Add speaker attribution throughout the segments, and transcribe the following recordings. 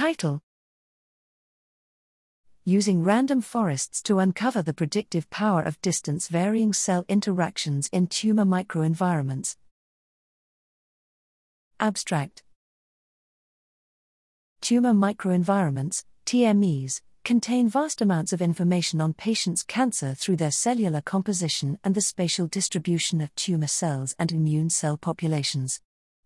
Speaker 1: Title Using random forests to uncover the predictive power of distance varying cell interactions in tumor microenvironments. Abstract Tumor microenvironments, TMEs, contain vast amounts of information on patients' cancer through their cellular composition and the spatial distribution of tumor cells and immune cell populations.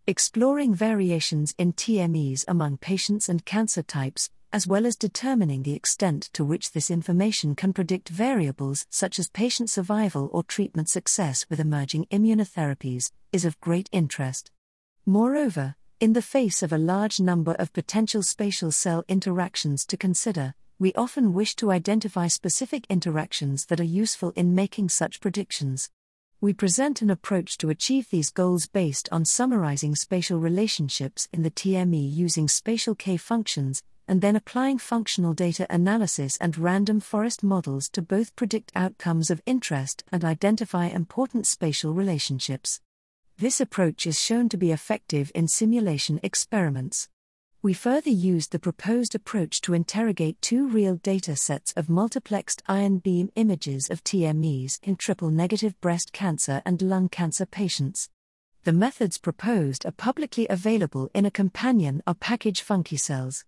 Speaker 1: Exploring variations in TMEs among patients and cancer types, as well as determining the extent to which this information can predict variables such as patient survival or treatment success with emerging immunotherapies, is of great interest. Moreover, in the face of a large number of potential spatial cell interactions to consider, we often wish to identify specific interactions that are useful in making such predictions. We present an approach to achieve these goals based on summarizing spatial relationships in the TME using spatial K functions, and then applying functional data analysis and random forest models to both predict outcomes of interest and identify important spatial relationships. This approach is shown to be effective in simulation experiments. We further used the proposed approach to interrogate two real data sets of multiplexed ion beam images of TMEs in triple negative breast cancer and lung cancer patients. The methods proposed are publicly available in a companion R package FunkyCells.